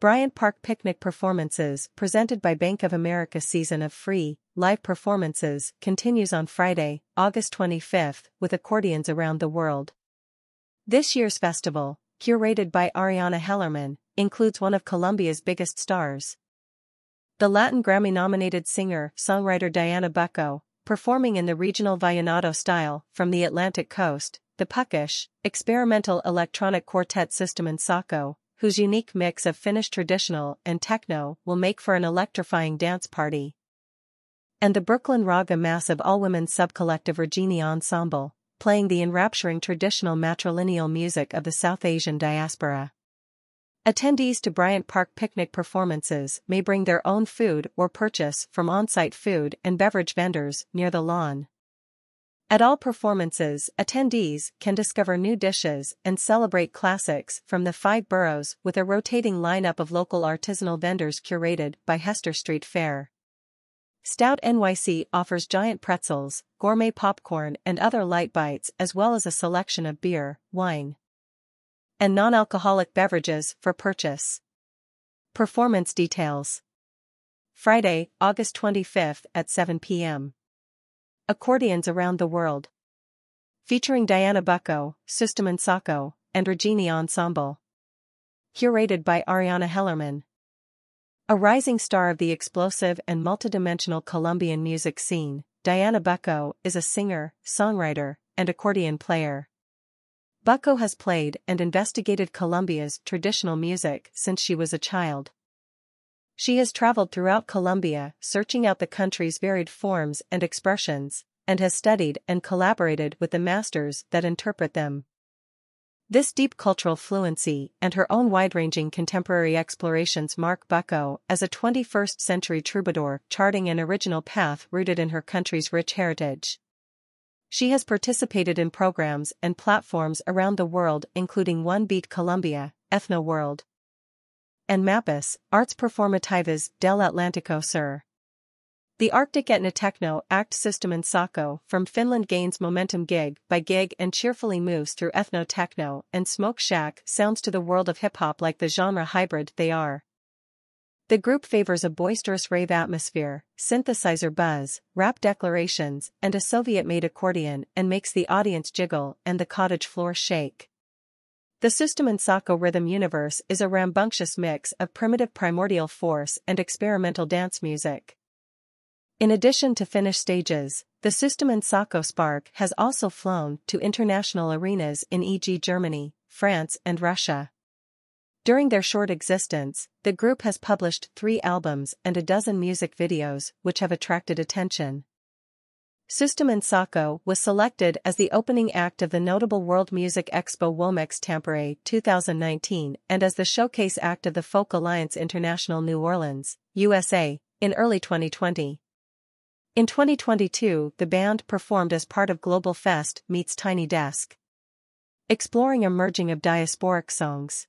Bryant Park Picnic Performances, presented by Bank of America season of free, live performances, continues on Friday, August 25th, with accordions around the world. This year's festival, curated by Ariana Hellerman, includes one of Colombia's biggest stars. The Latin Grammy-nominated singer-songwriter Diana Burco, performing in the regional vallenato style from the Atlantic coast, the Pukish, experimental electronic quartet Suistamon Sähkö, whose unique mix of Finnish traditional and techno will make for an electrifying dance party. And the Brooklyn Raga massive all-women sub-collective Ragini Ensemble, playing the enrapturing traditional matrilineal music of the South Asian diaspora. Attendees to Bryant Park picnic performances may bring their own food or purchase from on-site food and beverage vendors near the lawn. At all performances, attendees can discover new dishes and celebrate classics from the five boroughs with a rotating lineup of local artisanal vendors curated by Hester Street Fair. Stout NYC offers giant pretzels, gourmet popcorn and other light bites as well as a selection of beer, wine, and non-alcoholic beverages for purchase. Performance details Friday, August 25th at 7 p.m. Accordions Around the World. Featuring Diana Burco, System and Sako, and Ragini Ensemble. Curated by Ariana Hellerman. A rising star of the explosive and multidimensional Colombian music scene, Diana Burco is a singer, songwriter, and accordion player. Burco has played and investigated Colombia's traditional music since she was a child. She has traveled throughout Colombia searching out the country's varied forms and expressions, and has studied and collaborated with the masters that interpret them. This deep cultural fluency and her own wide-ranging contemporary explorations mark Burco as a 21st-century troubadour charting an original path rooted in her country's rich heritage. She has participated in programs and platforms around the world including One Beat Colombia, Ethno World, and MAPAS, Arts Performativas del Atlántico Sur. The Arctic Etnotechno Act Suistamon Sähkö from Finland gains momentum gig by gig and cheerfully moves through ethno-techno and smoke shack sounds to the world of hip-hop like the genre hybrid they are. The group favors a boisterous rave atmosphere, synthesizer buzz, rap declarations, and a Soviet-made accordion and makes the audience jiggle and the cottage floor shake. The Suistamon Sähkö rhythm universe is a rambunctious mix of primitive primordial force and experimental dance music. In addition to Finnish stages, the Suistamon Sähkö Spark has also flown to international arenas in e.g. Germany, France and Russia. During their short existence, the group has published three albums and a dozen music videos which have attracted attention. Suistamon Sähkö was selected as the opening act of the notable World Music Expo Womex Tampere 2019 and as the showcase act of the Folk Alliance International New Orleans, USA, in early 2020. In 2022, the band performed as part of Global Fest meets Tiny Desk. Exploring a merging of diasporic songs,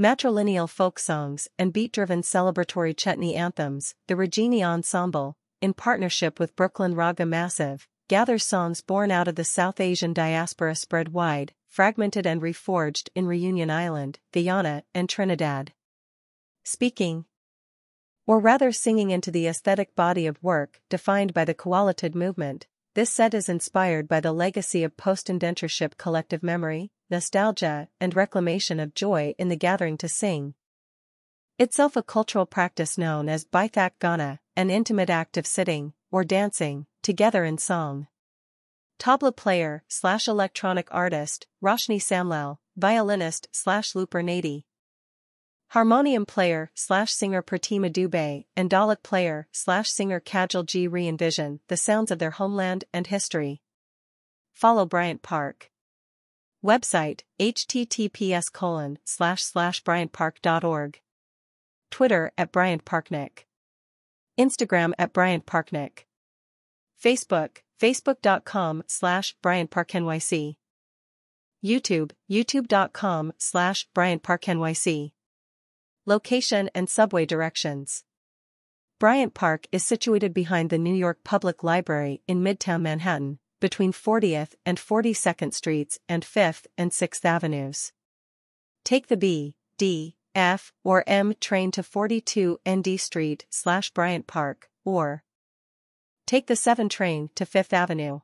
matrilineal folk songs, and beat-driven celebratory chutney anthems, the Ragini Ensemble, in partnership with Brooklyn Raga Massive, gathers songs born out of the South Asian diaspora spread wide, fragmented and reforged in Reunion Island, Guyana, and Trinidad. Speaking, or rather singing into the aesthetic body of work defined by the Coolitude movement, this set is inspired by the legacy of post-indentureship collective memory, nostalgia, and reclamation of joy in the gathering to sing. Itself a cultural practice known as Baithak Gana, an intimate act of sitting, or dancing, together in song. Tabla player slash electronic artist, Roshni Samlal, violinist slash looper Nadi. Harmonium player slash singer Pratima Dubey and dholak player slash singer Kajal G re-envision the sounds of their homeland and history. Follow Bryant Park. Website https colon slash slash bryantpark.org. Twitter at Bryant Parknick. Instagram at Bryant Parknick. Facebook, facebook.com slash Bryant Park NYC. YouTube, youtube.com slash Bryant Park NYC. Location and subway directions. Bryant Park is situated behind the New York Public Library in Midtown Manhattan, between 40th and 42nd Streets and 5th and 6th Avenues. Take the B, D, F or M train to 42 ND Street slash Bryant Park, or take the 7 train to Fifth Avenue.